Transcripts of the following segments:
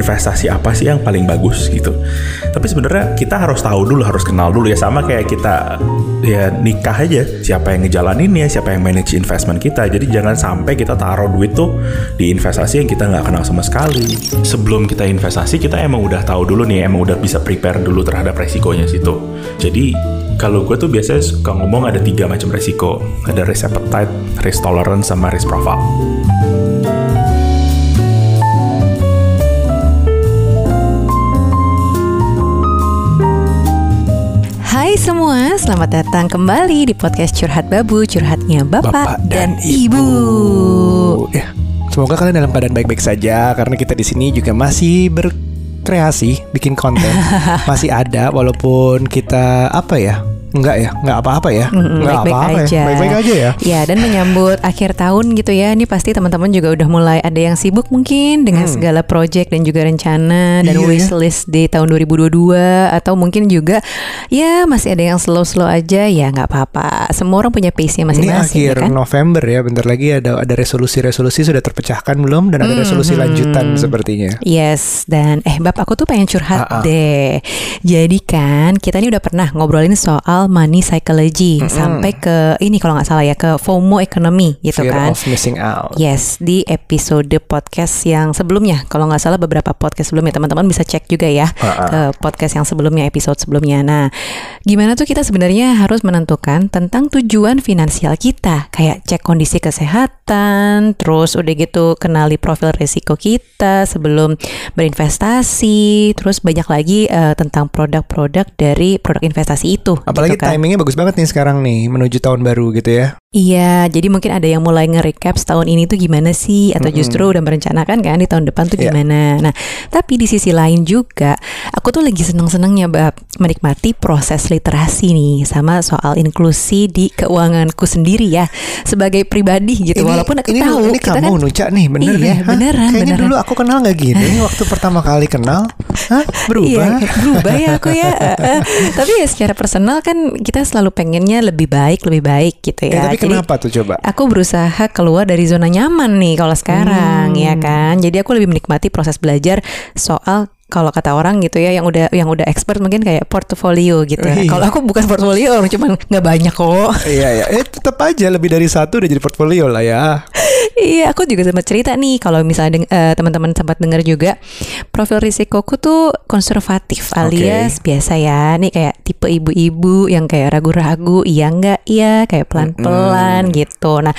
investasi apa sih yang paling bagus gitu. Tapi sebenarnya kita harus tahu dulu, harus kenal dulu ya sama kayak kita ya nikah aja. Siapa yang ngejalaninnya, siapa yang manage investment kita. Jadi jangan sampai kita taruh duit tuh di investasi yang kita nggak kenal sama sekali. Sebelum kita investasi kita emang udah tahu dulu nih, emang udah bisa prepare dulu terhadap resikonya situ. Jadi kalau gue tuh biasanya suka ngomong ada tiga macam resiko. Ada risk appetite, risk tolerance, sama risk profile. Hai semua, selamat datang kembali di podcast Curhat Babu, curhatnya Bapak, Bapak dan, dan Ibu. Ya, semoga kalian dalam keadaan baik-baik saja karena kita di sini juga masih berkreasi, bikin konten. masih ada walaupun kita apa ya? Enggak ya, enggak apa-apa ya. Enggak baik-baik apa-apa aja. ya. Baik-baik aja ya. Ya, dan menyambut akhir tahun gitu ya. Ini pasti teman-teman juga udah mulai ada yang sibuk mungkin dengan Hmm. segala project dan juga rencana dan Iya, ya. wishlist di tahun 2022 atau mungkin juga ya masih ada yang slow-slow aja ya nggak apa-apa. Semua orang punya pace-nya Ini masing-masing ya akhir kan. November ya, bentar lagi ada ada resolusi-resolusi sudah terpecahkan belum dan ada Hmm, resolusi lanjutan sepertinya. Yes, dan eh Bab aku tuh pengen curhat Ah, ah. deh. Jadi kan kita ini udah pernah ngobrolin soal money psychology sampai ke ini kalau nggak salah ya ke FOMO economy gitu Fear kan. of missing out. Yes, di episode podcast yang sebelumnya, kalau nggak salah beberapa podcast sebelumnya teman-teman bisa cek juga ya ah. ke podcast yang sebelumnya, episode sebelumnya. Nah, gimana tuh kita sebenarnya harus menentukan tentang tujuan finansial kita, kayak cek kondisi kesehatan, terus udah gitu kenali profil risiko kita sebelum berinvestasi, terus banyak lagi eh, tentang produk-produk dari produk investasi itu. Apalagi gitu kan. timingnya bagus banget nih sekarang nih menuju tahun baru gitu ya. Iya, jadi mungkin ada yang mulai nge-recap setahun ini tuh gimana sih atau Mm-mm. justru udah merencanakan kan di tahun depan tuh Iya. gimana. Nah, tapi di sisi lain juga aku tuh lagi seneng-senengnya Bab menikmati proses literasi nih sama soal inklusi di keuanganku sendiri ya sebagai pribadi gitu. Walaupun aku ini, tahu ini kita kamu kan Nuca nih bener Iya, Hah? beneran, Kayaknya beneran. dulu aku kenal nggak gini Ini waktu pertama kali kenal Hah? Berubah Iya, berubah ya aku ya. Tapi ya secara personal kan kita selalu pengennya lebih baik, lebih baik gitu Eh, ya. Tapi Jadi kenapa tuh coba aku berusaha keluar dari zona nyaman nih kalau sekarang Hmm. ya kan. Jadi aku lebih menikmati proses belajar soal kalau kata orang gitu ya yang udah yang udah expert mungkin kayak portfolio gitu. ya. Iya. Kalau aku bukan portfolio, cuman nggak banyak kok. Iya ya Eh tetap aja lebih dari satu udah jadi portfolio lah ya iya, aku juga sempat cerita nih kalau misalnya deng- eh, teman-teman sempat dengar juga profil risikoku tuh konservatif alias biasa ya. Nih kayak tipe ibu-ibu yang kayak ragu-ragu, iya nggak iya, kayak pelan-pelan gitu. Nah,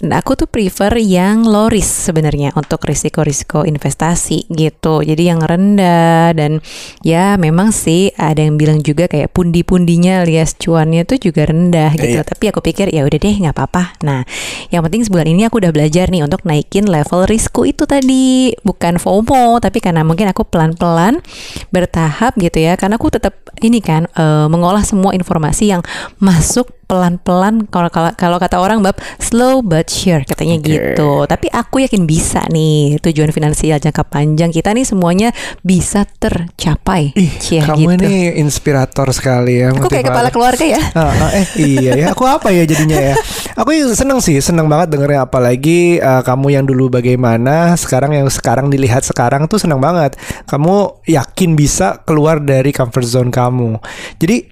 Nah, aku tuh prefer yang low risk sebenarnya untuk risiko-risiko investasi gitu. Jadi yang rendah dan ya memang sih ada yang bilang juga kayak pundi-pundinya alias cuannya tuh juga rendah gitu. Iya. Tapi aku pikir ya udah deh nggak apa-apa. Nah, yang penting sebulan ini aku udah belajar nih untuk naikin level risiko itu tadi. Bukan FOMO, tapi karena mungkin aku pelan-pelan bertahap gitu ya. Karena aku tetap ini kan eh, mengolah semua informasi yang masuk pelan-pelan kalau kalau kata orang bab slow but sure katanya Oke. gitu. Tapi aku yakin bisa nih tujuan finansial jangka panjang kita nih semuanya bisa tercapai. Ih Cie, kamu gitu. ini inspirator sekali ya Aku kayak kepala keluarga ya. Ah, ah, eh iya ya aku apa ya jadinya ya aku seneng sih seneng banget dengernya apalagi eh, kamu yang dulu bagaimana sekarang yang sekarang dilihat sekarang tuh seneng banget kamu yakin bisa keluar dari comfort zone kamu jadi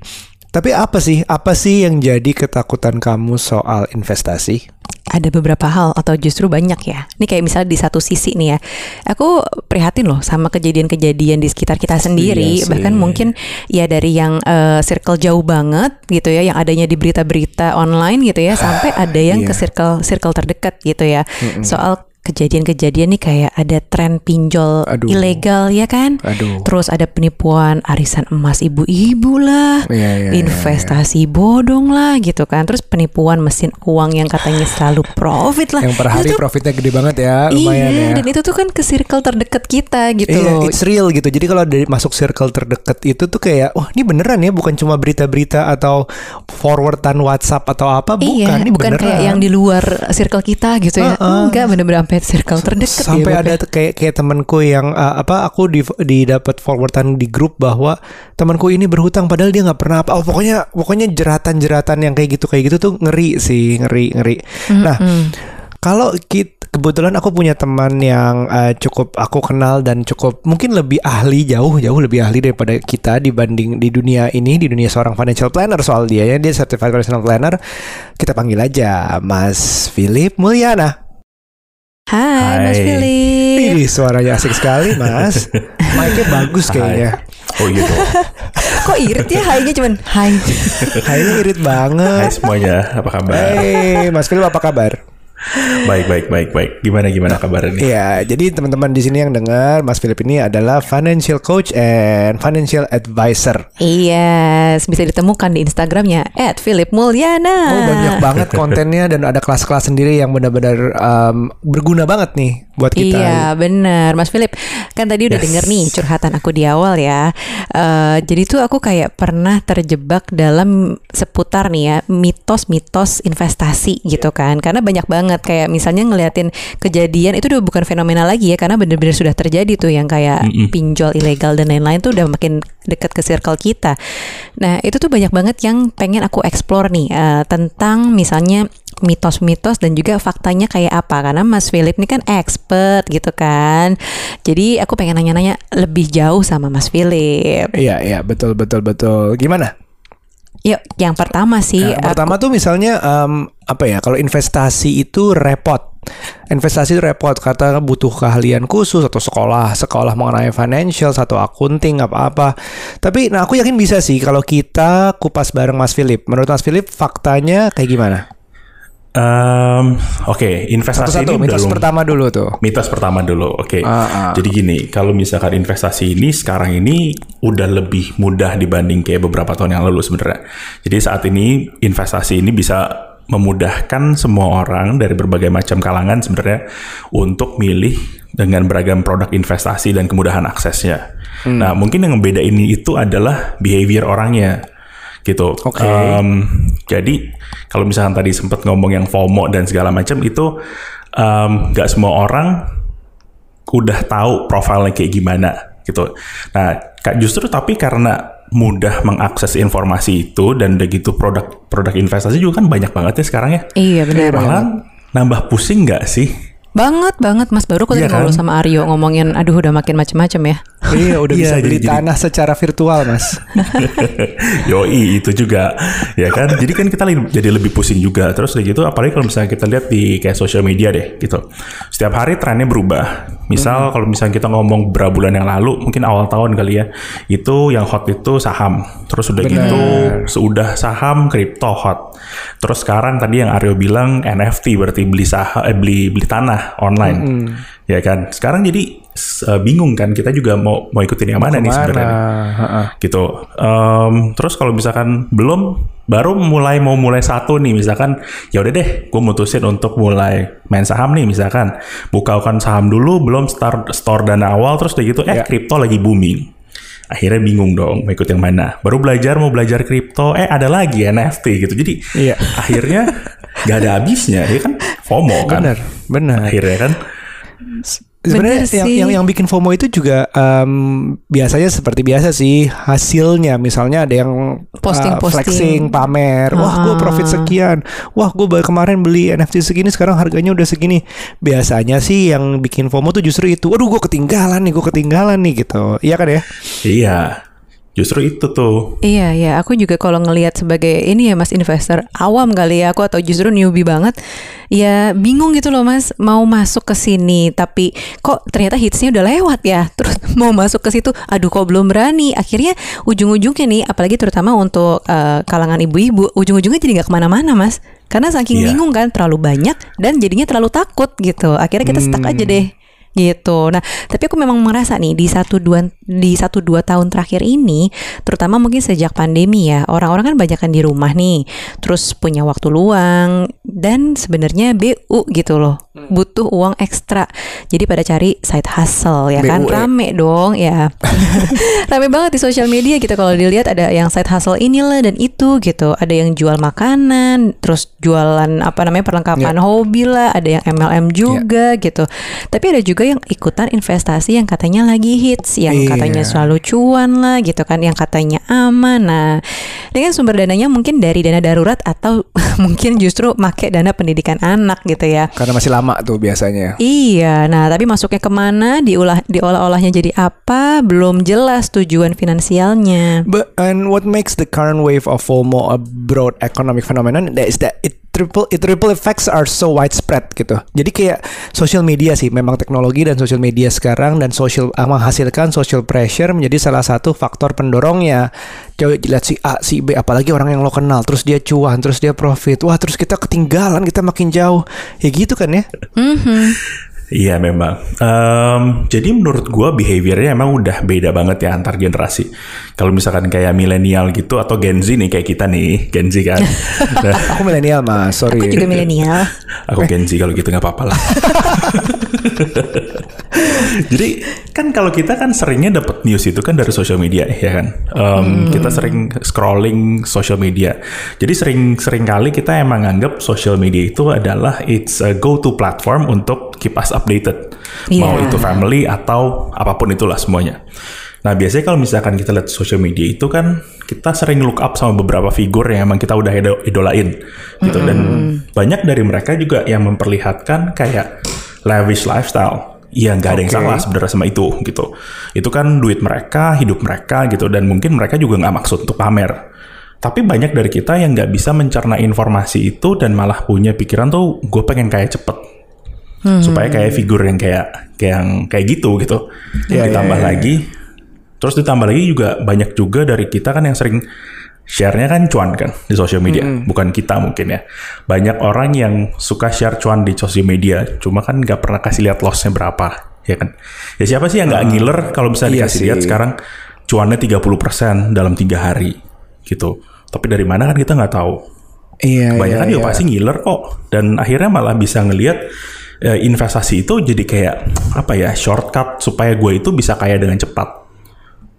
tapi apa sih apa sih yang jadi ketakutan kamu soal investasi ada beberapa hal atau justru banyak ya. Ini kayak misalnya di satu sisi nih ya, aku prihatin loh sama kejadian-kejadian di sekitar kita sendiri. Iya sih. Bahkan mungkin ya dari yang eh, circle jauh banget gitu ya, yang adanya di berita-berita online gitu ya, sampai ada yang ke Iya. circle circle terdekat gitu ya. Soal kejadian-kejadian nih kayak ada tren pinjol Aduh. ilegal ya kan. aduh Terus ada penipuan arisan emas ibu-ibu lah Iya, iya, iya, investasi bodong lah gitu kan terus penipuan mesin uang yang katanya selalu profit lah yang per hari Itu tuh- profitnya gede banget ya lumayan iya ya dan itu tuh kan ke circle terdekat kita gitu Iya, loh it's real gitu. Jadi kalau dari masuk circle terdekat itu tuh kayak, wah ini beneran ya, bukan cuma berita-berita atau forwardan WhatsApp atau apa, bukan. iya ini bukan beneran. kayak yang di luar circle kita gitu ya Heeh. enggak bener-bener sampai circle terdekat sampai ya, ada tuh kayak kayak temanku yang uh, apa aku di di dapat forwardan di grup bahwa temanku ini berhutang padahal dia nggak pernah apa oh, pokoknya pokoknya jeratan-jeratan yang kayak gitu kayak gitu tuh ngeri sih ngeri ngeri nah Mm-mm. kalau kita kebetulan aku punya teman yang uh, cukup aku kenal dan cukup mungkin lebih ahli jauh jauh lebih ahli daripada kita dibanding di dunia ini di dunia seorang financial planner soal dia ya dia certified financial planner kita panggil aja Mas Philip Mulyana. Hai, Mas Hai. Philip. Ih, suaranya asik sekali, Mas. Mic-nya bagus kayaknya. Oh iya dong. Kok irit ya hai-nya cuman hai. Kayaknya irit Hai banget. semuanya, apa kabar? Hey, Mas Philip apa kabar? Baik, baik, baik, baik. Gimana, gimana kabar nih? Iya, jadi teman-teman di sini yang dengar, Mas Philip ini adalah financial coach and financial advisor. Iya, bisa ditemukan di Instagramnya @philipmulyana. Oh, banyak banget kontennya dan ada kelas-kelas sendiri yang benar-benar um, berguna banget nih buat kita. Iya benar Mas Philip Kan tadi udah Yes. denger nih curhatan aku di awal ya Eh, Jadi tuh aku kayak pernah terjebak dalam seputar nih ya Mitos-mitos investasi gitu kan Karena banyak banget kayak misalnya ngeliatin kejadian Itu udah bukan fenomena lagi ya Karena bener-bener sudah terjadi tuh yang kayak Mm-mm. pinjol ilegal dan lain-lain tuh udah makin dekat ke circle kita Nah itu tuh banyak banget yang pengen aku explore nih eh, Tentang misalnya mitos-mitos dan juga faktanya kayak apa karena Mas Philip ini kan expert gitu kan jadi aku pengen nanya-nanya lebih jauh sama Mas Philip Iya, iya, betul, betul, betul. Gimana? Yuk yang pertama sih Yang pertama tuh misalnya um, apa ya? Kalau investasi itu repot. Investasi itu repot karena butuh keahlian khusus atau sekolah, sekolah mengenai financial, satu accounting apa-apa. Tapi nah aku yakin bisa sih kalau kita kupas bareng Mas Philip. Menurut Mas Philip faktanya kayak gimana? Em, Oke, investasi Satu-satu, ini mitos belum- pertama dulu tuh. Mitos pertama dulu, oke. Ah, ah. Jadi gini, kalau misalkan investasi ini sekarang ini udah lebih mudah dibanding kayak beberapa tahun yang lalu sebenarnya. Jadi saat ini investasi ini bisa memudahkan semua orang dari berbagai macam kalangan sebenarnya untuk milih dengan beragam produk investasi dan kemudahan aksesnya. Hmm. Nah, mungkin yang membeda ini itu adalah behavior orangnya gitu. Oke. Em, jadi kalau misalkan tadi sempat ngomong yang FOMO dan segala macam itu nggak semua orang udah tahu profilnya kayak gimana gitu. Nah, justru tapi karena mudah mengakses informasi itu dan udah gitu produk-produk investasi juga kan banyak banget ya sekarang ya. iya benar Malah nambah pusing nggak sih? Banget banget Mas baru aku tadi Iya kan? ngobrol sama Aryo ngomongin aduh udah makin macam-macam ya Iya, udah Iya, bisa beli jadi- jadi- tanah secara virtual, Mas. Yoi itu juga ya kan. Jadi kan kita jadi lebih pusing juga. Terus kayak gitu apalagi kalau misalnya kita lihat di kayak sosial media deh gitu. Setiap hari trennya berubah. Misal kalau misalnya kita ngomong beberapa bulan yang lalu, mungkin awal tahun kali ya, itu yang hot itu saham. Terus udah Benar. gitu sudah saham kripto hot. Terus sekarang tadi yang Aryo bilang NFT berarti beli saham eh, beli beli tanah online. Ya kan. Sekarang jadi eh, bingung kan kita juga mau mau ikutin yang mana nih sebenarnya gitu. Em, terus kalau misalkan belum, baru mulai mau mulai satu nih, misalkan ya udah deh, gue mutusin untuk mulai main saham nih, misalkan buka akun saham dulu, belum start store dana awal, terus udah gitu, eh kripto lagi booming. Akhirnya bingung dong mau ikut yang mana. Baru belajar mau belajar kripto, eh ada lagi NFT gitu. Jadi Iya. akhirnya gak ada habisnya, ya kan FOMO kan. Benar, benar. Akhirnya kan. Sebenarnya Bener yang, sih. yang yang bikin FOMO itu juga em, biasanya seperti biasa sih hasilnya misalnya ada yang uh, Posting-posting. flexing pamer wah gue profit sekian wah gue kemarin beli NFT segini sekarang harganya udah segini biasanya sih yang bikin FOMO tuh justru itu aduh gue ketinggalan nih gue ketinggalan nih gitu iya kan ya Iya, justru itu tuh. Iya ya, aku juga kalau ngelihat sebagai ini ya Mas investor awam kali ya. Aku atau justru newbie banget, ya bingung gitu loh Mas. Mau masuk ke sini tapi kok ternyata hitsnya udah lewat ya, terus mau masuk ke situ, aduh kok belum berani, akhirnya ujung-ujungnya nih, apalagi terutama untuk eh, kalangan ibu-ibu, ujung-ujungnya jadi nggak ke mana-mana Mas, karena saking Iya. bingung kan terlalu banyak dan jadinya terlalu takut gitu, akhirnya kita stuck aja deh gitu. Nah, tapi aku memang merasa nih di satu dua di satu dua tahun terakhir ini, terutama mungkin sejak pandemi ya, orang-orang kan banyak kan di rumah nih, terus punya waktu luang dan sebenarnya BU gitu loh, butuh uang ekstra. Jadi pada cari side hustle ya kan, BU, eh. rame dong ya, rame banget di sosial media gitu kalau dilihat ada yang side hustle inilah dan itu gitu, ada yang jual makanan, terus jualan apa namanya perlengkapan hobi lah, ada yang MLM juga gitu. Tapi ada juga yang ikutan investasi yang katanya lagi hits, yang Iya. katanya selalu cuan lah gitu kan, yang katanya aman. Nah, kan sumber dananya mungkin dari dana darurat atau mungkin justru make dana pendidikan anak gitu ya. karena masih lama lama tuh biasanya. Iya, nah tapi masuknya ke mana, diolah diolah-olahnya jadi apa, belum jelas tujuan finansialnya. But and what makes the current wave of FOMO a broad economic phenomenon that is that it triple triple effects are so widespread gitu. Jadi kayak social media sih, memang teknologi dan social media sekarang dan social uh, menghasilkan social pressure menjadi salah satu faktor pendorongnya. Coba lihat si A, si B, apalagi orang yang lo kenal, terus dia cuan, terus dia profit, wah terus kita ketinggalan, kita makin jauh, ya gitu kan ya? Mhm. Iya memang. Em, jadi menurut gua behaviornya emang udah beda banget ya antar generasi. Kalau misalkan kayak milenial gitu atau Gen Z nih kayak kita nih, Gen Z kan. Nah, Aku milenial mas, sorry. Aku juga milenial. aku Gen Z kalau gitu nggak apa-apa lah. Jadi kan kalau kita kan seringnya dapat news itu kan dari sosial media ya kan. Em, Kita sering scrolling sosial media. Jadi sering-sering kali kita emang anggap sosial media itu adalah it's a go-to platform untuk keep us updated. Mau Iya. itu family atau apa pun itulah semuanya. Nah biasanya kalau misalkan kita lihat sosial media itu kan kita sering look up sama beberapa figur yang emang kita udah ido- idolain gitu dan banyak dari mereka juga yang memperlihatkan kayak lavish lifestyle. Iya nggak ada yang Oke. salah sebenarnya sama itu gitu. Itu kan duit mereka, hidup mereka gitu dan mungkin mereka juga nggak maksud untuk pamer. Tapi banyak dari kita yang nggak bisa mencerna informasi itu dan malah punya pikiran tuh gue pengen kayak cepet supaya kayak figur yang kayak kayak yang kayak gitu gitu. Iya, ditambah iya, iya, lagi, terus ditambah lagi juga banyak juga dari kita kan yang sering share-nya kan cuan kan di sosial media, bukan kita mungkin ya. Banyak orang yang suka share cuan di sosial media, cuma kan nggak pernah kasih lihat loss-nya berapa, ya kan? Ya siapa sih yang nggak ngiler kalau bisa iya dikasih sih. lihat sekarang cuannya 30% dalam tiga hari gitu. Tapi dari mana kan kita nggak tahu. Iya, Kebanyakan iya, juga iya. pasti ngiler kok dan akhirnya malah bisa ngelihat eh, investasi itu jadi kayak apa ya shortcut supaya gue itu bisa kaya dengan cepat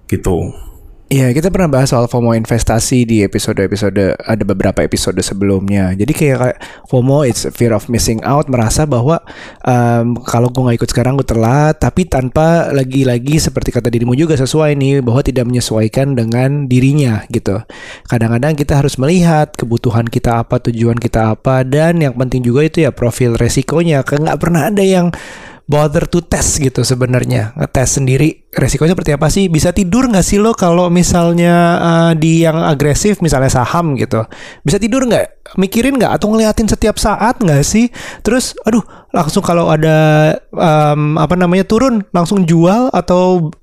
gitu. Iya, kita pernah bahas soal FOMO investasi di episode-episode ada beberapa episode sebelumnya. Jadi kayak, FOMO it's fear of missing out, merasa bahwa em, kalau gue nggak ikut sekarang gue telat, tapi tanpa lagi-lagi seperti kata dirimu juga sesuai nih bahwa tidak menyesuaikan dengan dirinya gitu. Kadang-kadang kita harus melihat kebutuhan kita apa, tujuan kita apa, dan yang penting juga itu ya profil resikonya. Kayak nggak pernah ada yang bother to test gitu sebenarnya. Ngetes sendiri resikonya seperti apa sih? Bisa tidur nggak sih lo kalau misalnya uh, di yang agresif misalnya saham gitu? Bisa tidur nggak? Mikirin nggak? Atau ngeliatin setiap saat nggak sih? Terus aduh langsung kalau ada um, apa namanya turun langsung jual atau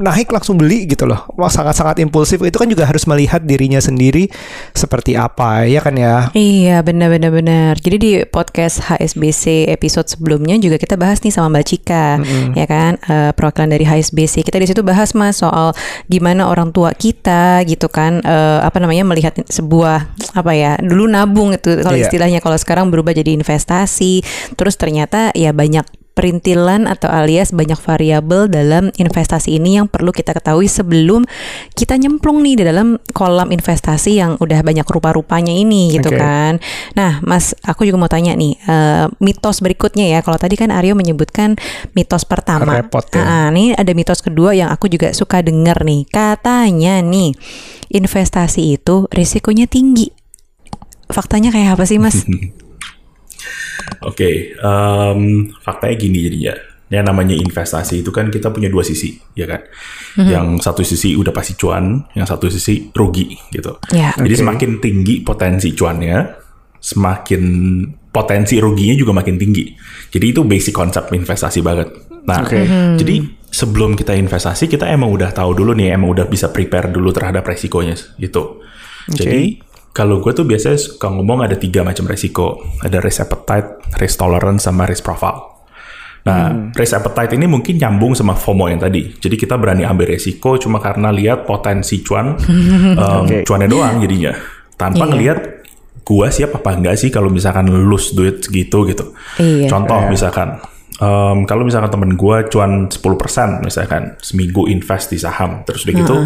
naik langsung beli gitu loh wah sangat-sangat impulsif itu kan juga harus melihat dirinya sendiri seperti apa ya kan ya Iya benar-benar benar. Jadi di podcast HSBC episode sebelumnya juga kita bahas nih sama Mbak Cika, ya kan eh, perwakilan dari HSBC. Kita di situ bahas mas soal gimana orang tua kita gitu kan, eh, apa namanya melihat sebuah apa ya dulu nabung itu kalau Iya. istilahnya kalau sekarang berubah jadi investasi. Terus ternyata ya banyak perintilan atau alias banyak variabel dalam investasi ini yang perlu kita ketahui sebelum kita nyemplung nih di dalam kolam investasi yang udah banyak rupa-rupanya ini gitu Oke. kan. Nah, Mas, aku juga mau tanya nih eh, mitos berikutnya ya. Kalau tadi kan Aryo menyebutkan mitos pertama. Repot ya. Ah, ini ada mitos kedua yang aku juga suka dengar nih. Katanya nih investasi itu risikonya tinggi. Faktanya kayak apa sih, Mas? Oke, em, faktanya gini jadinya. Yang namanya investasi itu kan kita punya dua sisi, ya kan? Yang satu sisi udah pasti cuan, yang satu sisi rugi gitu. Ya. Jadi semakin tinggi potensi cuannya, semakin potensi ruginya juga makin tinggi. Jadi itu basic konsep investasi banget. Nah, Oke. jadi sebelum kita investasi kita emang udah tahu dulu nih, emang udah bisa prepare dulu terhadap resikonya gitu. Jadi kalau gue tuh biasanya suka ngomong ada tiga macam resiko. Ada risk appetite, risk tolerance, sama risk profile. Nah, risk appetite ini mungkin nyambung sama FOMO yang tadi. Jadi kita berani ambil resiko cuma karena lihat potensi cuan, um, Oke. cuannya doang jadinya. Tanpa Iya. ngelihat gua siap apa enggak sih kalau misalkan lose duit segitu gitu. Iya. Contoh misalkan, um, kalau misalkan temen gua cuan 10% misalkan seminggu invest di saham, terus udah gitu,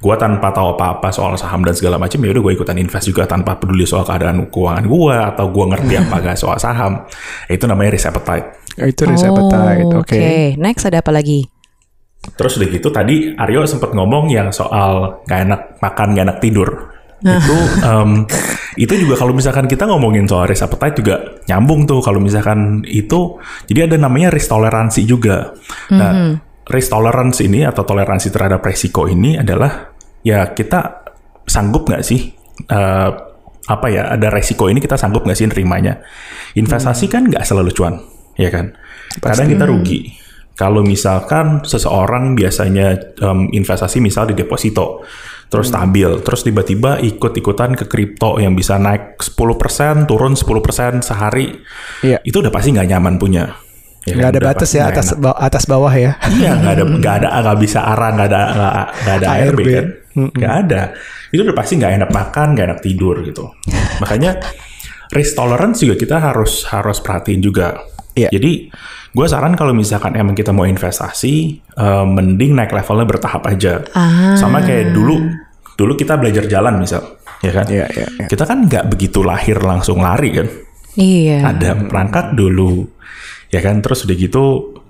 gua tanpa tahu apa-apa soal saham dan segala macam, ya udah gue ikutan invest juga tanpa peduli soal keadaan keuangan gua atau gua ngerti apa enggak soal saham. Itu namanya risk appetite. itu risk appetite Oh, oke Next ada apa lagi? Terus udah gitu tadi Aryo sempat ngomong yang soal gak enak makan, gak enak tidur. Itu um, itu juga kalau misalkan kita ngomongin soal risk appetite juga nyambung tuh kalau misalkan itu jadi ada namanya risk toleransi juga. Nah, Mhm. risk tolerance ini atau toleransi terhadap resiko ini adalah ya kita sanggup nggak sih eh, apa ya ada resiko ini kita sanggup nggak sih nerimanya? Investasi kan nggak selalu cuan, ya kan? Kadang kita rugi. Kalau misalkan seseorang biasanya em, investasi misal di deposito, terus stabil, terus tiba-tiba ikut-ikutan ke kripto yang bisa naik 10%, turun 10% sehari, Iya. itu udah pasti nggak nyaman punya. Ya Nggak kan? ada batas ya atas enak. ba- atas bawah ya. Iya nggak ada nggak ada nggak bisa arah nggak ada nggak, nggak ada ARB, ARB. kan nggak ada itu udah pasti nggak enak makan nggak enak tidur gitu makanya risk tolerance juga kita harus harus perhatiin juga Iya. jadi gue saran kalau misalkan emang kita mau investasi eh, mending naik levelnya bertahap aja Ah. sama kayak dulu dulu kita belajar jalan misal ya kan? Iya, iya, iya. kita kan nggak begitu lahir langsung lari kan? Iya. ada perangkat dulu ya kan? Terus udah gitu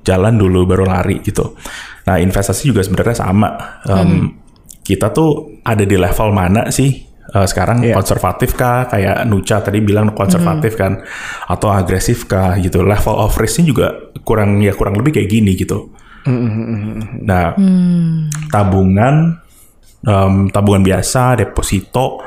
jalan dulu baru lari gitu. Nah investasi juga sebenarnya sama. Em, kita tuh ada di level mana sih? Eh, sekarang Iya. konservatif kah? Kayak Nucha tadi bilang konservatif kan? Atau agresif kah gitu? Level of risknya juga kurang ya kurang lebih kayak gini gitu. Nah tabungan em, tabungan biasa deposito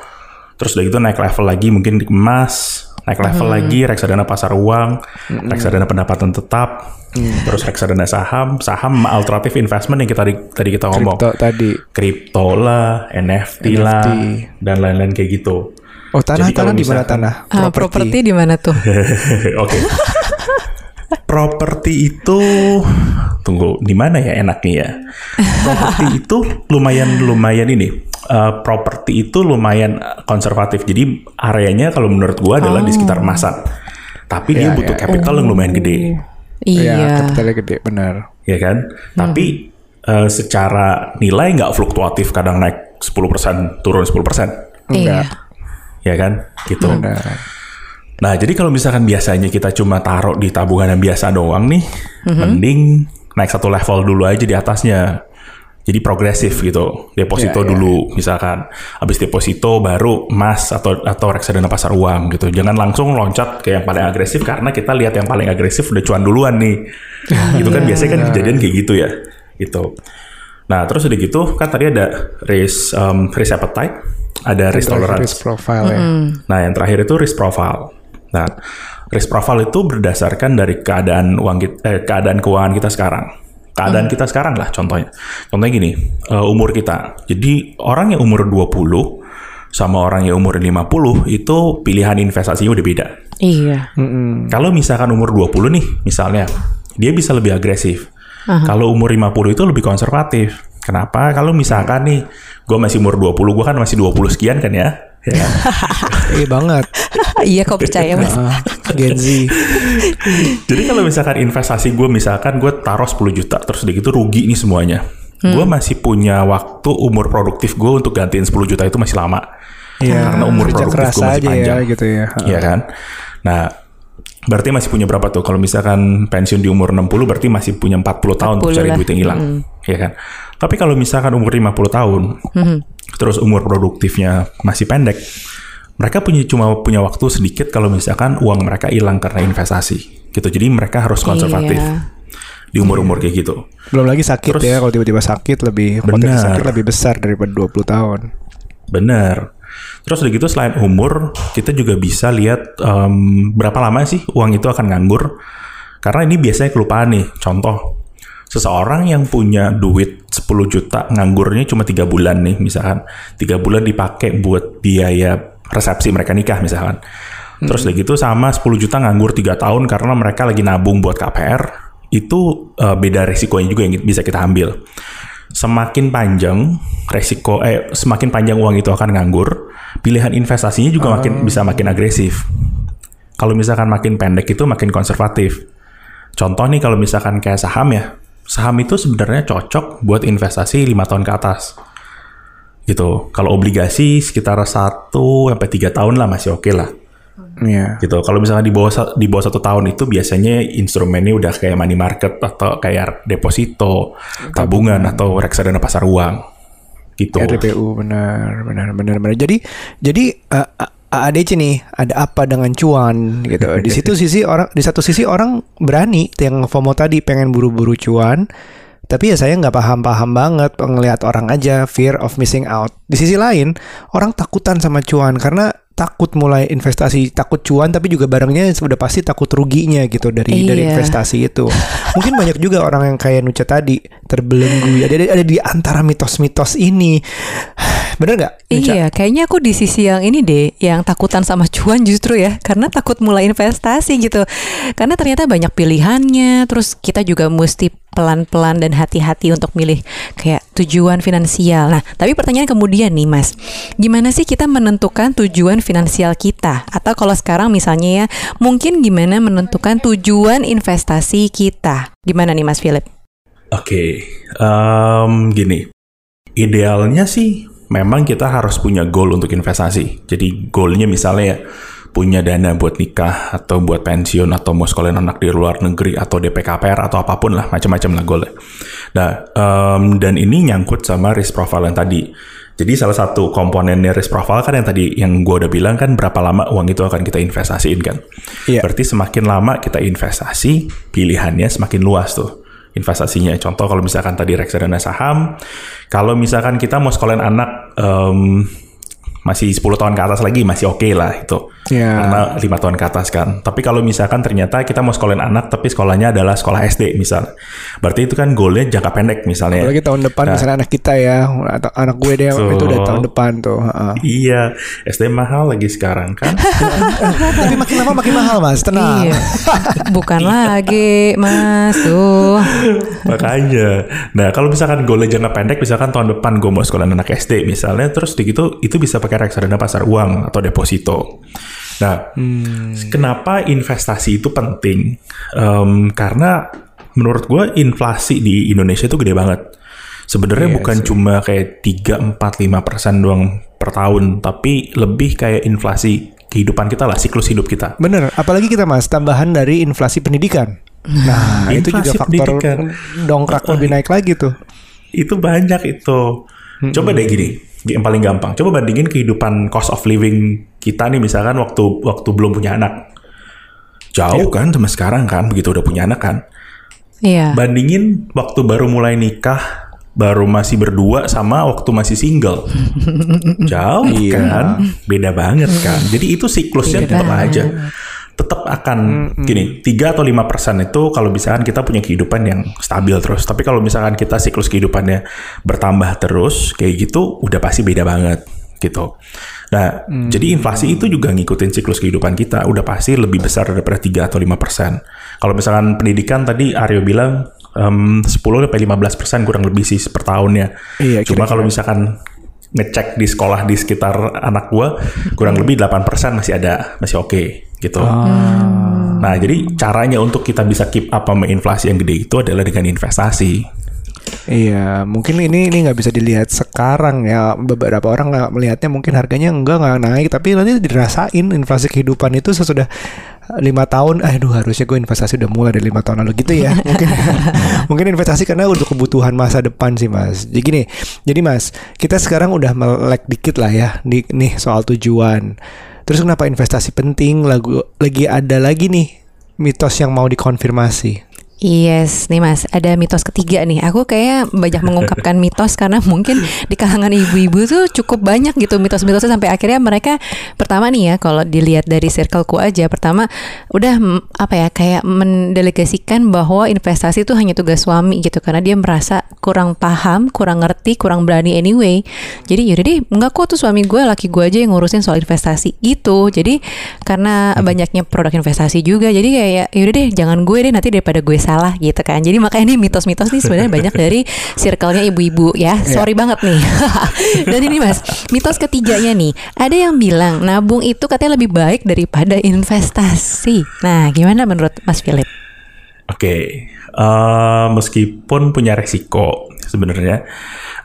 terus udah gitu naik level lagi mungkin di emas naik level lagi reksadana pasar uang reksadana pendapatan tetap terus reksadana saham saham alternatif investment yang kita tadi, tadi kita ngomong Kripto tadi. kripto lah NFT, lah dan lain-lain kayak gitu Oh tanah Jadi kalau tanah di mana tanah? Ah, properti di mana tuh? Oke. Properti itu tunggu di mana ya enaknya ya? Properti itu lumayan lumayan ini. Eh, properti itu lumayan konservatif. Jadi areanya kalau menurut gua adalah di sekitar emasan. Tapi dia Ya, butuh ya. capital yang lumayan gede, Iya. Iya. kapitalnya gede benar. ya kan? Tapi eh, secara nilai nggak fluktuatif, kadang naik 10%, turun 10%, Iya. ya kan? Gitu. Benar. Nah, jadi kalau misalkan biasanya kita cuma taruh di tabungan yang biasa doang nih, mending naik satu level dulu aja di atasnya. Jadi progresif gitu. Deposito Ya, ya, dulu misalkan. Habis deposito baru emas atau atau reksadana pasar uang gitu. Jangan langsung loncat ke yang paling agresif karena kita lihat yang paling agresif udah cuan duluan nih. gitu kan biasanya kan kejadian kayak gitu ya. Gitu. Nah, terus udah gitu kan tadi ada risk um, risk appetite, ada risk tolerance. Risk profile ya. Nah, yang terakhir itu risk profile. Nah, risk profile itu berdasarkan dari keadaan uang kita, eh, keadaan keuangan kita sekarang. Keadaan kita sekarang lah contohnya. Contohnya gini, eh, umur kita. Jadi orang yang umur 20 sama orang yang umur 50 itu pilihan investasinya udah beda. Iya. Kalau misalkan umur 20 nih, misalnya, dia bisa lebih agresif. Kalau umur 50 itu lebih konservatif. Kenapa? Kalau misalkan nih, gue masih umur 20, gue kan masih 20 sekian kan ya. Ya? Iya banget. iya kok percaya mas. Ah, Gen Z. Jadi kalau misalkan investasi gue misalkan gue taruh 10 juta terus udah gitu rugi nih semuanya. Gue masih punya waktu umur produktif gue untuk gantiin 10 juta itu masih lama. Iya. Karena umur kerja produktif gue masih aja panjang. ya gitu ya. Iya kan? Nah, berarti masih punya berapa tuh? Kalau misalkan pensiun di umur 60 berarti masih punya 40 tahun untuk 40 cari lah. duit yang hilang. Iya kan? Tapi kalau misalkan umur 50 tahun, terus umur produktifnya masih pendek, mereka punya cuma punya waktu sedikit kalau misalkan uang mereka hilang karena investasi. Gitu. Jadi mereka harus konservatif Iya. di umur-umur kayak gitu. Belum lagi sakit Terus- ya kalau tiba-tiba sakit lebih Benar. sakit lebih besar daripada 20 tahun. Bener. Terus udah gitu selain umur, kita juga bisa lihat em, berapa lama sih uang itu akan nganggur. Karena ini biasanya kelupaan nih. Contoh, seseorang yang punya duit 10 juta nganggurnya cuma tiga bulan nih misalkan. tiga bulan dipakai buat biaya resepsi mereka nikah misalkan. Terus udah gitu sama 10 juta nganggur 3 tahun karena mereka lagi nabung buat KPR. Itu eh, beda resikonya juga yang bisa kita ambil semakin panjang resiko eh semakin panjang uang itu akan nganggur, pilihan investasinya juga makin bisa makin agresif. Kalau misalkan makin pendek itu makin konservatif. Contoh nih kalau misalkan kayak saham ya, saham itu sebenarnya cocok buat investasi lima tahun ke atas. Gitu. Kalau obligasi sekitar 1 sampai 3 tahun lah masih oke lah Iya. gitu. Kalau misalkan di bawah di bawah satu tahun itu biasanya instrumennya udah kayak money market atau kayak deposito, tabungan atau reksadana pasar uang. gitu. RPU benar benar benar benar. Jadi jadi uh, ADC nih ada apa dengan cuan gitu. Di situ sisi orang di satu sisi orang berani yang FOMO tadi pengen buru-buru cuan. Tapi ya saya nggak paham-paham banget ngelihat orang aja fear of missing out. Di sisi lain orang takutan sama cuan karena takut mulai investasi, takut cuan tapi juga barangnya sudah pasti takut ruginya gitu dari Iya. dari investasi itu. Mungkin banyak juga orang yang kayak Nuca tadi terbelenggu ada ada di antara mitos-mitos ini. Bener nggak? Iya, kayaknya aku di sisi yang ini deh, yang takutan sama cuan justru ya, karena takut mulai investasi gitu. Karena ternyata banyak pilihannya, terus kita juga mesti pelan-pelan dan hati-hati untuk milih kayak tujuan finansial. Nah, tapi pertanyaan kemudian nih, Mas, gimana sih kita menentukan tujuan finansial kita? Atau kalau sekarang misalnya ya, mungkin gimana menentukan tujuan investasi kita? Gimana nih, Mas Philip? Oke, em, gini. Idealnya sih memang kita harus punya goal untuk investasi. Jadi goalnya misalnya ya punya dana buat nikah atau buat pensiun atau mau sekolahin anak di luar negeri atau DP KPR atau apa pun lah macam-macam lah goalnya. Nah em, dan ini nyangkut sama risk profile yang tadi. Jadi salah satu komponennya risk profile kan yang tadi yang gue udah bilang kan berapa lama uang itu akan kita investasiin kan. Iya. Berarti semakin lama kita investasi, pilihannya semakin luas tuh investasinya. Contoh kalau misalkan tadi reksadana saham, kalau misalkan kita mau sekolahin anak em, masih 10 tahun ke atas lagi masih oke lah itu. Ya. Karena lima tahun ke atas kan. Tapi kalau misalkan ternyata kita mau sekolahin anak tapi sekolahnya adalah sekolah SD misal. Berarti itu kan goalnya jangka pendek misalnya. Apalagi tahun depan Nah. misalnya anak kita ya atau anak gue deh itu udah tahun depan tuh. heeh. Iya, SD mahal lagi sekarang kan. Tapi makin lama makin mahal mas, tenang. Iya. Bukan lagi, Mas. Tuh. Makanya. Nah, kalau misalkan goalnya jangka pendek, misalkan tahun depan gue mau sekolah anak SD misalnya, terus di gitu itu bisa pakai reksadana pasar uang atau deposito. Nah, kenapa investasi itu penting? Em, karena menurut gue inflasi di Indonesia itu gede banget. Sebenarnya Iya bukan cuma kayak 3, 4, 5 persen doang per tahun, tapi lebih kayak inflasi kehidupan kita lah, siklus hidup kita. Bener, apalagi kita mas tambahan dari inflasi pendidikan. Nah itu juga faktor pendidikan. dongkrak lebih naik lagi tuh. itu banyak itu. Coba deh gini, yang paling gampang. Coba bandingin kehidupan cost of living kita nih misalkan waktu waktu belum punya anak. Jauh kan sama sekarang kan, begitu udah punya anak kan. Iya. Bandingin waktu baru mulai nikah, baru masih berdua sama waktu masih single. Jauh Iya. kan, beda banget kan. Jadi itu siklusnya tetap aja. Tetap akan gini, 3 atau 5 persen itu kalau misalkan kita punya kehidupan yang stabil terus. Tapi kalau misalkan kita siklus kehidupannya bertambah terus, kayak gitu udah pasti beda banget gitu. Nah, jadi inflasi itu juga ngikutin siklus kehidupan kita. Udah pasti lebih besar daripada 3 atau 5 persen. Kalau misalkan pendidikan tadi Aryo bilang em, 10 sampai 15 persen kurang lebih sih per tahunnya. Iya, Cuma kira-kira. kalau misalkan ngecek di sekolah di sekitar anak gua kurang lebih 8% masih ada, masih oke gitu. Nah, jadi caranya untuk kita bisa keep up sama inflasi yang gede itu adalah dengan investasi. Iya, mungkin ini ini nggak bisa dilihat sekarang ya. Beberapa orang nggak melihatnya mungkin harganya enggak nggak naik, tapi nanti dirasain inflasi kehidupan itu sesudah lima tahun. Aduh, harusnya gue investasi udah mulai dari lima tahun lalu gitu ya. Mungkin mungkin investasi karena untuk kebutuhan masa depan sih mas. Jadi gini, jadi mas, kita sekarang udah melek dikit lah ya di nih soal tujuan. Terus kenapa investasi penting? Lagu lagi ada lagi nih mitos yang mau dikonfirmasi. Yes, nih Mas, ada mitos ketiga nih. Aku kayak banyak mengungkapkan mitos karena mungkin di kalangan ibu-ibu tuh cukup banyak gitu mitos-mitosnya sampai akhirnya mereka pertama nih ya kalau dilihat dari circleku aja, pertama udah apa ya kayak mendelegasikan bahwa investasi itu hanya tugas suami gitu karena dia merasa kurang paham, kurang ngerti, kurang berani anyway. Jadi yaudah deh, enggak kok tuh suami gue, laki gue aja yang ngurusin soal investasi gitu. Jadi karena banyaknya produk investasi juga, jadi kayak yaudah deh, jangan gue deh nanti daripada gue salah gitu kan. Jadi makanya ini mitos-mitos nih sebenarnya banyak dari circle-nya ibu-ibu ya. Sorry banget nih. Dan ini Mas, mitos ketiganya nih, ada yang bilang nabung itu katanya lebih baik daripada investasi. Nah, gimana menurut Mas Philip? Oke, eh, meskipun punya resiko sebenarnya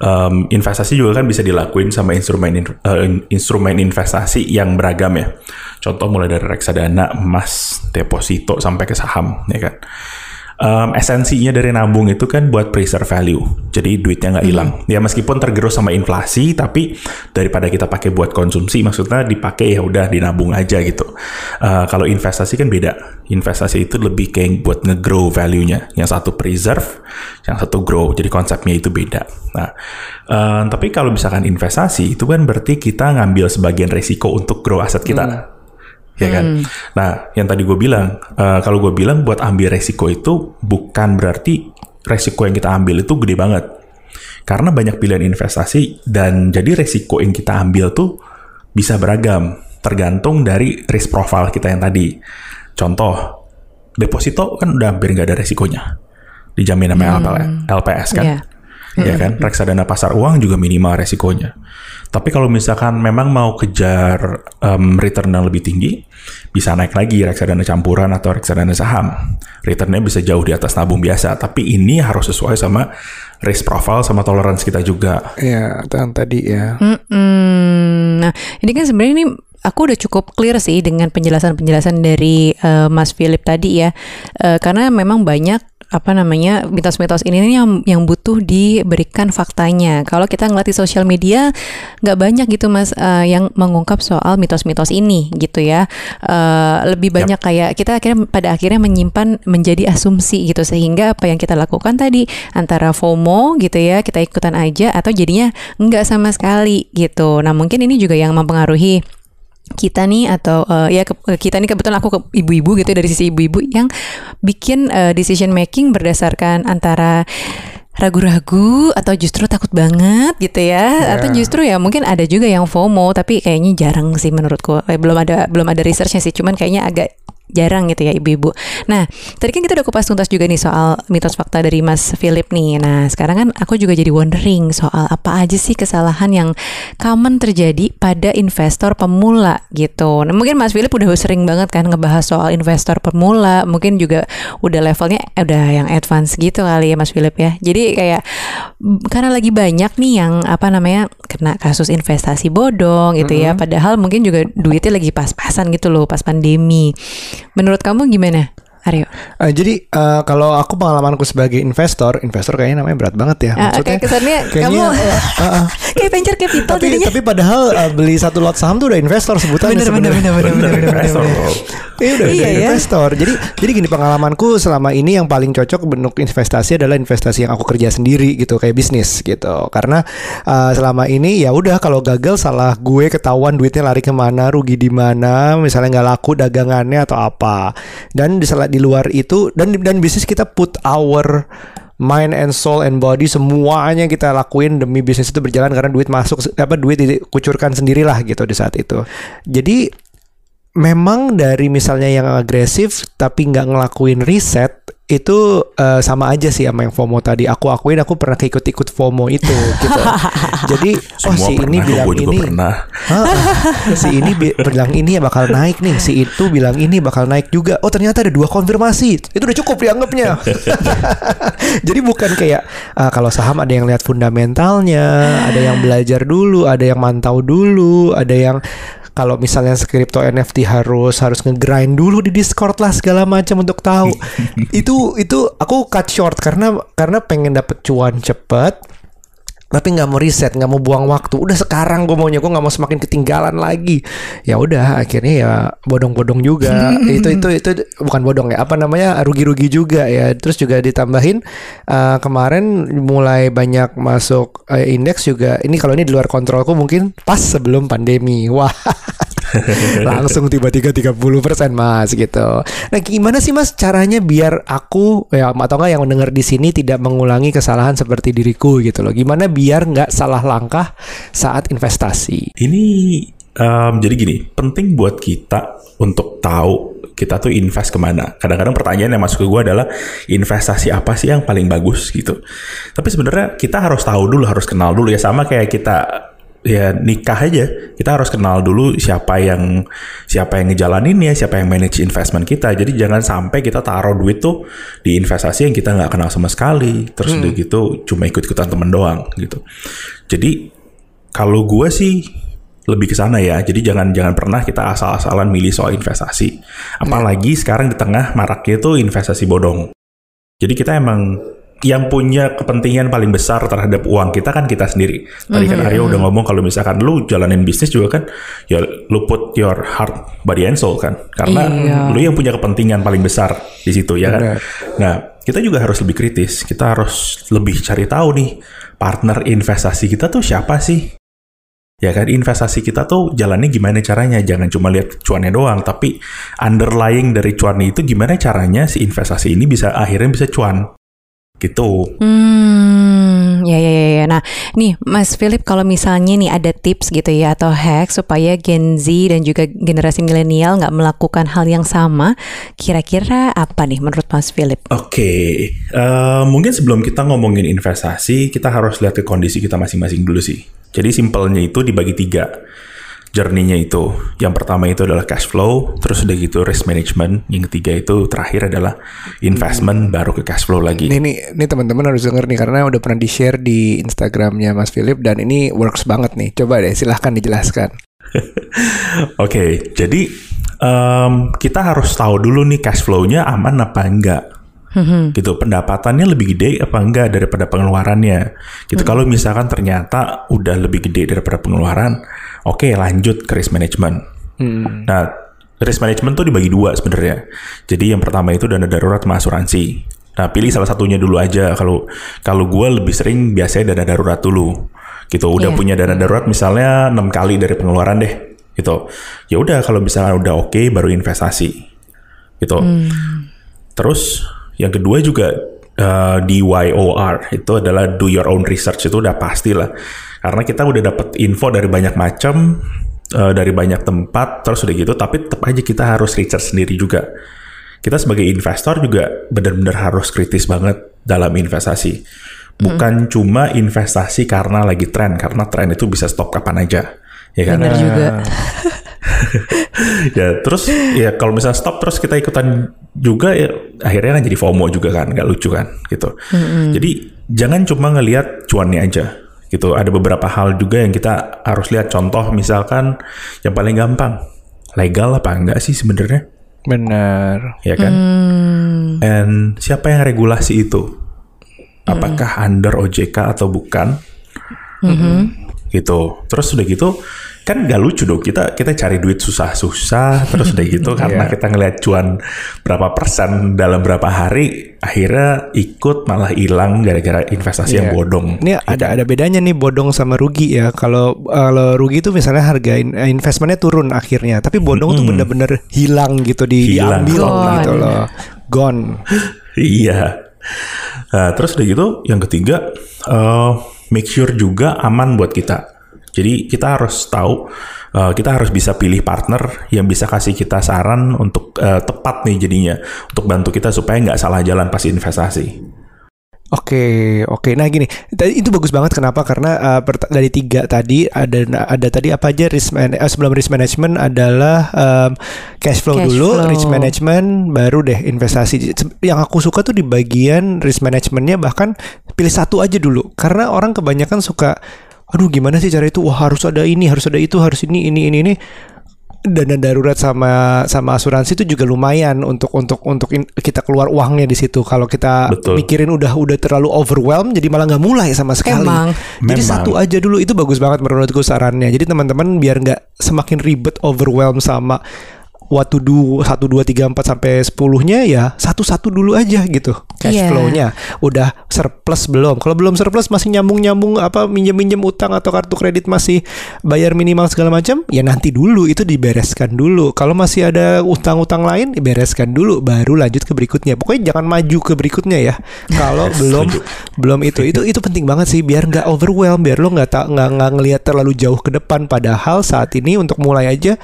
em, investasi juga kan bisa dilakuin sama instrumen in- eh, instrumen investasi yang beragam ya. Contoh mulai dari reksadana, emas, deposito sampai ke saham, ya kan. Um, esensinya dari nabung itu kan buat preserve value. Jadi duitnya nggak hilang. Hmm. Ya meskipun tergerus sama inflasi, tapi daripada kita pakai buat konsumsi, maksudnya dipakai ya udah dinabung aja gitu. Uh, kalau investasi kan beda. Investasi itu lebih kayak buat ngegrow value-nya. Yang satu preserve, yang satu grow. Jadi konsepnya itu beda. Nah, uh, tapi kalau misalkan investasi itu kan berarti kita ngambil sebagian resiko untuk grow aset kita. Hmm ya kan? Hmm. Nah, yang tadi gue bilang, uh, kalau gue bilang buat ambil resiko itu bukan berarti resiko yang kita ambil itu gede banget. Karena banyak pilihan investasi dan jadi resiko yang kita ambil tuh bisa beragam, tergantung dari risk profile kita yang tadi. Contoh, deposito kan udah hampir nggak ada resikonya. Dijamin sama hmm. LPS kan. Yeah. Ya kan, reksadana pasar uang juga minimal resikonya. Tapi kalau misalkan memang mau kejar um, return yang lebih tinggi, bisa naik lagi reksadana campuran atau reksadana saham. Returnnya bisa jauh di atas nabung biasa. Tapi ini harus sesuai sama risk profile sama toleransi kita juga. Iya, yang tadi ya. Mm-mm. Nah, ini kan sebenarnya ini aku udah cukup clear sih dengan penjelasan-penjelasan dari uh, Mas Philip tadi ya. Uh, karena memang banyak apa namanya mitos-mitos ini yang yang butuh diberikan faktanya. Kalau kita ngeliat di sosial media nggak banyak gitu mas uh, yang mengungkap soal mitos-mitos ini gitu ya. Uh, lebih banyak yep. kayak kita akhirnya pada akhirnya menyimpan menjadi asumsi gitu sehingga apa yang kita lakukan tadi antara FOMO gitu ya kita ikutan aja atau jadinya nggak sama sekali gitu. Nah mungkin ini juga yang mempengaruhi kita nih atau uh, ya ke, kita nih kebetulan aku ke ibu-ibu gitu dari sisi ibu-ibu yang bikin uh, decision making berdasarkan antara ragu-ragu atau justru takut banget gitu ya yeah. atau justru ya mungkin ada juga yang FOMO tapi kayaknya jarang sih menurutku eh, belum ada belum ada researchnya sih cuman kayaknya agak jarang gitu ya ibu-ibu. Nah, tadi kan kita udah kupas tuntas juga nih soal mitos fakta dari Mas Philip nih. Nah, sekarang kan aku juga jadi wondering soal apa aja sih kesalahan yang common terjadi pada investor pemula gitu. Nah, mungkin Mas Philip udah sering banget kan ngebahas soal investor pemula, mungkin juga udah levelnya udah yang advance gitu kali ya Mas Philip ya. Jadi kayak karena lagi banyak nih yang apa namanya kena kasus investasi bodong gitu mm -hmm. ya. Padahal mungkin juga duitnya lagi pas-pasan gitu loh pas pandemi. Menurut kamu gimana? Aryo. Uh, jadi uh, kalau aku pengalamanku sebagai investor, investor kayaknya namanya berat banget ya. Ah, Maksudnya, kayak kesannya kayaknya, kamu uh, uh, kayak venture capital tapi, jadinya. Tapi padahal uh, beli satu lot saham tuh udah investor sebutannya bener, sebenarnya. Bener, bener, bener, bener, investor. Iya udah, iya, ya? investor. Jadi jadi gini pengalamanku selama ini yang paling cocok bentuk investasi adalah investasi yang aku kerja sendiri gitu kayak bisnis gitu. Karena uh, selama ini ya udah kalau gagal salah gue ketahuan duitnya lari ke mana, rugi di mana, misalnya nggak laku dagangannya atau apa. Dan di di luar itu dan dan bisnis kita put our mind and soul and body semuanya kita lakuin demi bisnis itu berjalan karena duit masuk apa duit dikucurkan sendirilah gitu di saat itu. Jadi memang dari misalnya yang agresif tapi nggak ngelakuin riset itu uh, sama aja sih sama yang FOMO tadi. Aku akuin aku pernah ikut-ikut FOMO itu gitu. Jadi oh si ini bilang ini si ini bi bilang ini ya bakal naik nih, si itu bilang ini bakal naik juga. Oh ternyata ada dua konfirmasi. Itu udah cukup dianggapnya. Jadi bukan kayak uh, kalau saham ada yang lihat fundamentalnya, ada yang belajar dulu, ada yang mantau dulu, ada yang kalau misalnya skripto NFT harus harus ngegrind dulu di Discord lah segala macam untuk tahu. itu itu aku cut short karena karena pengen dapet cuan cepet tapi nggak mau riset nggak mau buang waktu. Udah sekarang gue maunya gue nggak mau semakin ketinggalan lagi. Ya udah akhirnya ya bodong-bodong juga. Itu itu itu bukan bodong ya apa namanya rugi-rugi juga ya. Terus juga ditambahin uh, kemarin mulai banyak masuk uh, indeks juga. Ini kalau ini di luar kontrolku mungkin pas sebelum pandemi. Wah langsung tiba-tiba 30% mas gitu. Nah gimana sih mas caranya biar aku ya atau enggak yang mendengar di sini tidak mengulangi kesalahan seperti diriku gitu loh. Gimana biar nggak salah langkah saat investasi? Ini um, jadi gini, penting buat kita untuk tahu kita tuh invest ke mana. Kadang-kadang pertanyaan yang masuk ke gue adalah investasi apa sih yang paling bagus gitu. Tapi sebenarnya kita harus tahu dulu, harus kenal dulu ya sama kayak kita ya nikah aja. Kita harus kenal dulu siapa yang siapa yang ngejalanin ya siapa yang manage investment kita. Jadi jangan sampai kita taruh duit tuh di investasi yang kita nggak kenal sama sekali. Terus hmm. gitu cuma ikut ikutan temen doang gitu. Jadi kalau gue sih lebih ke sana ya. Jadi jangan jangan pernah kita asal-asalan milih soal investasi. Apalagi hmm. sekarang di tengah maraknya tuh investasi bodong. Jadi kita emang yang punya kepentingan paling besar terhadap uang kita kan kita sendiri. Tadi kan Aryo udah ngomong kalau misalkan lu jalanin bisnis juga kan, ya lu put your heart, body and soul kan. Karena Iya. lu yang punya kepentingan paling besar di situ ya kan. Benar. Nah, kita juga harus lebih kritis. Kita harus lebih cari tahu nih partner investasi kita tuh siapa sih? Ya kan investasi kita tuh jalannya gimana caranya? Jangan cuma lihat cuannya doang, tapi underlying dari cuannya itu gimana caranya si investasi ini bisa akhirnya bisa cuan. Gitu. Hmm, ya, ya, ya, ya. Nah, nih Mas Philip, kalau misalnya nih ada tips gitu ya atau hack supaya Gen Z dan juga generasi milenial nggak melakukan hal yang sama, kira-kira apa nih menurut Mas Philip? Oke, eh, mungkin sebelum kita ngomongin investasi, kita harus lihat ke kondisi kita masing-masing dulu sih. Jadi simpelnya itu dibagi tiga journey-nya itu. Yang pertama itu adalah cash flow, terus udah gitu risk management. Yang ketiga itu terakhir adalah investment, baru ke cash flow lagi. Nih nih, nih teman-teman harus denger nih karena udah pernah di share di Instagramnya Mas Philip dan ini works banget nih. Coba deh silahkan dijelaskan. Oke, jadi em, kita harus tahu dulu nih cash flow-nya aman apa enggak. Gitu, pendapatannya lebih gede apa enggak daripada pengeluarannya. Gitu, kalau misalkan ternyata udah lebih gede daripada pengeluaran, oke lanjut ke risk management. Nah, risk management tuh dibagi dua sebenarnya. Jadi yang pertama itu dana darurat sama asuransi. Nah, pilih salah satunya dulu aja. Kalau kalau gue lebih sering biasanya dana darurat dulu. Gitu, udah Iya. punya dana darurat misalnya enam kali dari pengeluaran deh. Gitu. Ya udah kalau misalnya udah oke baru investasi. Gitu. Terus yang kedua juga uh, DYOR itu adalah do your own research itu udah pasti lah. Karena kita udah dapet info dari banyak macam uh, dari banyak tempat terus udah gitu tapi tetap aja kita harus research sendiri juga. Kita sebagai investor juga benar-benar harus kritis banget dalam investasi. Bukan cuma investasi karena lagi tren, karena tren itu bisa stop kapan aja. Ya kan? Bener juga. ya terus ya kalau misalnya stop terus kita ikutan juga ya akhirnya kan jadi FOMO juga kan nggak lucu kan gitu. Jadi jangan cuma ngelihat cuannya aja gitu. Ada beberapa hal juga yang kita harus lihat. Contoh misalkan yang paling gampang legal apa enggak sih sebenarnya? Benar. ya kan? Hmm, and siapa yang regulasi itu? Apakah under OJK atau bukan? Gitu. Terus udah gitu kan gak lucu dong kita kita cari duit susah-susah terus udah gitu karena kita ngeliat cuan berapa persen dalam berapa hari akhirnya ikut malah hilang gara-gara investasi yang Iya. bodong Ini ada ada bedanya nih bodong sama rugi ya. Kalau kalau rugi itu misalnya harga in- eh, investmentnya turun akhirnya, tapi bodong tuh bener-bener hilang gitu di Hilang. diambil Gone. gitu loh. Gone. iya Nah, terus udah gitu yang ketiga eh, make sure juga aman buat kita jadi kita harus tahu eh, kita harus bisa pilih partner yang bisa kasih kita saran untuk eh, tepat nih jadinya untuk bantu kita supaya nggak salah jalan pas investasi Oke, oke. Nah gini, tadi itu bagus banget. Kenapa? Karena uh, dari tiga tadi ada ada tadi apa aja risk man eh, sebelum risk management adalah um, cash flow Cash dulu, flow. risk management, baru deh investasi. Yang aku suka tuh di bagian risk managementnya bahkan pilih satu aja dulu. Karena orang kebanyakan suka, aduh gimana sih cara itu? Wah harus ada ini, harus ada itu, harus ini, ini, ini, ini dana darurat sama sama asuransi itu juga lumayan untuk untuk untuk in- kita keluar uangnya di situ. Kalau kita Betul. mikirin udah udah terlalu overwhelmed, jadi malah nggak mulai sama sekali. Emang. Jadi Memang. satu aja dulu itu bagus banget menurutku sarannya. Jadi teman-teman biar nggak semakin ribet overwhelmed sama what to do 1 2 3 4 sampai 10-nya ya satu-satu dulu aja gitu cash Iya. flow-nya. Udah surplus belum? Kalau belum surplus masih nyambung-nyambung apa minjem-minjem utang atau kartu kredit masih bayar minimal segala macam, ya nanti dulu itu dibereskan dulu. Kalau masih ada utang-utang lain, dibereskan dulu baru lanjut ke berikutnya. Pokoknya jangan maju ke berikutnya ya. Kalau belum belum itu itu itu penting banget sih biar nggak overwhelm, biar lo nggak tak nggak nggak ngelihat terlalu jauh ke depan. Padahal saat ini untuk mulai aja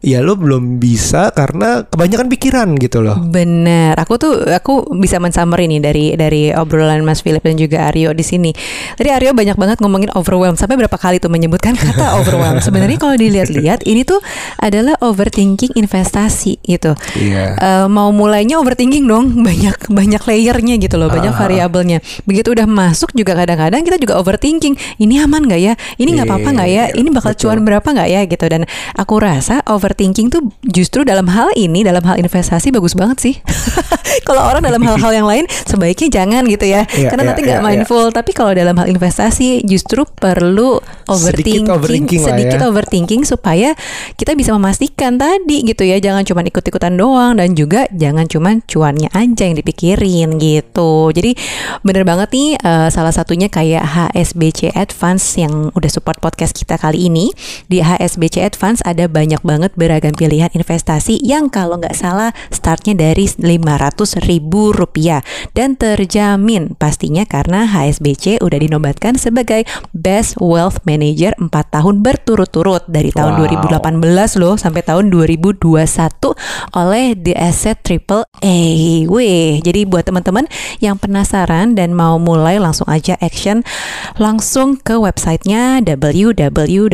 ya lo belum bisa karena kebanyakan pikiran gitu loh. Bener, aku tuh aku bisa mensummary nih dari dari obrolan Mas Philip dan juga Aryo di sini. Tadi Aryo banyak banget ngomongin overwhelm. Sampai berapa kali tuh menyebutkan kata overwhelm. Sebenarnya kalau dilihat-lihat ini tuh adalah overthinking investasi gitu. Iya. Eh, mau mulainya overthinking dong, banyak banyak layernya gitu loh, banyak variabelnya. Begitu udah masuk juga kadang-kadang kita juga overthinking. Ini aman nggak ya? Ini nggak apa-apa nggak ya? Ini bakal Betul. cuan berapa nggak ya gitu. Dan aku rasa overthinking overthinking tuh justru dalam hal ini dalam hal investasi bagus banget sih. kalau orang dalam hal-hal yang lain sebaiknya jangan gitu ya. Iya, Karena iya, nanti nggak iya, mindful. Tapi kalau dalam hal investasi justru perlu overthinking, Sedikit overthinking lah sedikit ya. overthinking supaya kita bisa memastikan tadi gitu ya. Jangan cuma ikut-ikutan doang dan juga jangan cuma cuannya aja yang dipikirin gitu. Jadi bener banget nih eh, salah satunya kayak HSBC Advance yang udah support podcast kita kali ini. Di HSBC Advance ada banyak banget beragam pilihan investasi yang kalau nggak salah startnya dari 500 ribu rupiah dan terjamin pastinya karena HSBC udah dinobatkan sebagai Best Wealth Manager 4 tahun berturut-turut dari tahun Wow. 2018 loh sampai tahun 2021 oleh The Asset Triple A. Weh, jadi buat teman-teman yang penasaran dan mau mulai langsung aja action langsung ke websitenya www.hsbc.co.id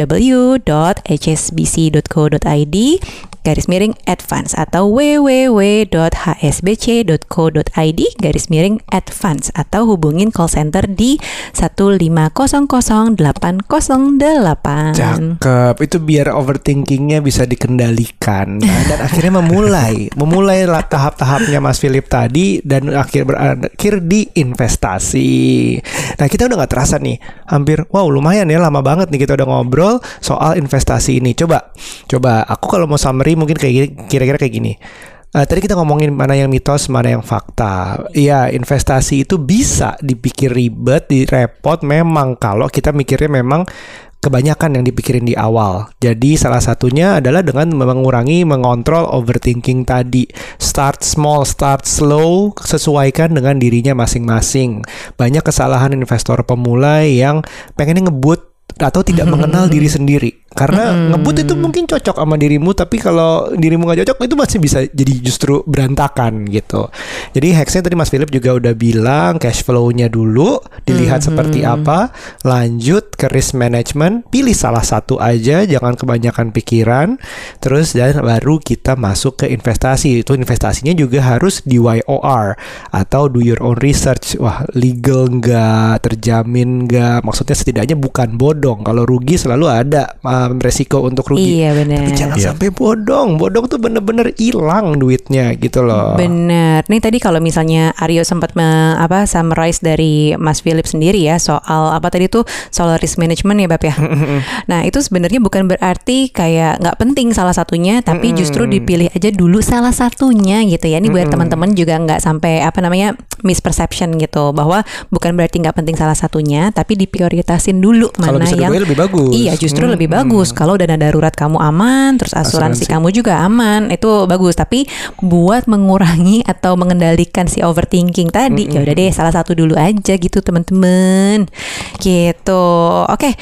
ready garis miring advance atau www.hsbc.co.id garis miring advance atau hubungin call center di 1500808. Cakep, itu biar overthinkingnya bisa dikendalikan Nah, dan akhirnya memulai, memulai tahap-tahapnya Mas Philip tadi dan akhir berakhir di investasi. Nah kita udah nggak terasa nih, hampir wow lumayan ya lama banget nih kita udah ngobrol soal investasi ini. Coba, coba aku kalau mau summary mungkin kayak gini, kira-kira kayak gini. Eh, tadi kita ngomongin mana yang mitos, mana yang fakta. Iya, investasi itu bisa dipikir ribet, direpot memang kalau kita mikirnya memang kebanyakan yang dipikirin di awal. Jadi salah satunya adalah dengan mengurangi, mengontrol overthinking tadi. Start small, start slow, sesuaikan dengan dirinya masing-masing. Banyak kesalahan investor pemula yang pengennya ngebut atau tidak mengenal diri sendiri karena ngebut itu mungkin cocok sama dirimu tapi kalau dirimu nggak cocok itu masih bisa jadi justru berantakan gitu. Jadi hacksnya tadi Mas Philip juga udah bilang cash flow-nya dulu dilihat seperti apa lanjut ke risk management pilih salah satu aja jangan kebanyakan pikiran terus dan baru kita masuk ke investasi. Itu investasinya juga harus di YOR atau do your own research. Wah legal nggak terjamin nggak maksudnya setidaknya bukan bodong. Kalau rugi selalu ada um, resiko untuk rugi Iya benar. tapi jangan Iya. sampai bodong bodong tuh bener-bener hilang duitnya gitu loh Bener. Nih tadi kalau misalnya Aryo sempat me- apa summarize dari Mas Philip sendiri ya soal apa tadi tuh soal risk management ya Bab ya. nah itu sebenarnya bukan berarti kayak nggak penting salah satunya, tapi justru dipilih aja dulu salah satunya gitu ya. Ini buat teman-teman juga nggak sampai apa namanya misperception gitu bahwa bukan berarti nggak penting salah satunya, tapi diprioritasin dulu Kalau mana bisa yang lebih bagus. Iya justru lebih bagus kalau dana darurat kamu aman, terus asuransi, Asuransi. kamu juga aman, itu bagus. Tapi buat mengurangi atau mengendalikan si overthinking tadi, ya udah deh salah satu dulu aja gitu teman-teman. Gitu. Oke,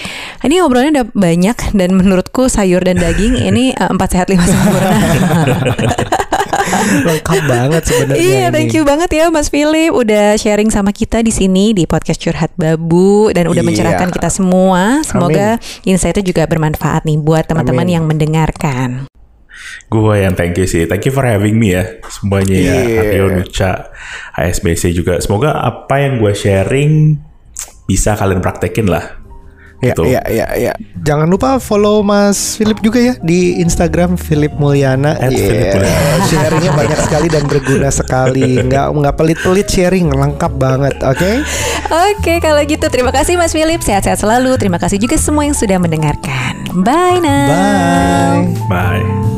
ini obrolannya udah banyak dan menurutku sayur dan daging ini eh, empat sehat lima sempurna. lengkap banget sebenarnya Iya, ini. thank you banget ya Mas Philip udah sharing sama kita di sini di podcast Curhat Babu dan udah Iya. mencerahkan kita semua. Semoga insight-nya juga bermanfaat nih buat teman-teman yang mendengarkan. Gue yang thank you sih. Thank you for having me ya. Semuanya ya. Iya. Aryo, Nucha, HSBC juga. Semoga apa yang gue sharing bisa kalian praktekin lah. Ya, Gitu. ya, ya, ya. Jangan lupa follow Mas Philip juga ya di Instagram Philip Mulyana. At Iya. Philip Mulyana. Sharingnya banyak sekali dan berguna sekali. Nggak nggak pelit-pelit sharing, lengkap banget. Oke? Oke, kalau gitu terima kasih Mas Philip. Sehat-sehat selalu. Terima kasih juga semua yang sudah mendengarkan. Bye, nah. Bye. Bye.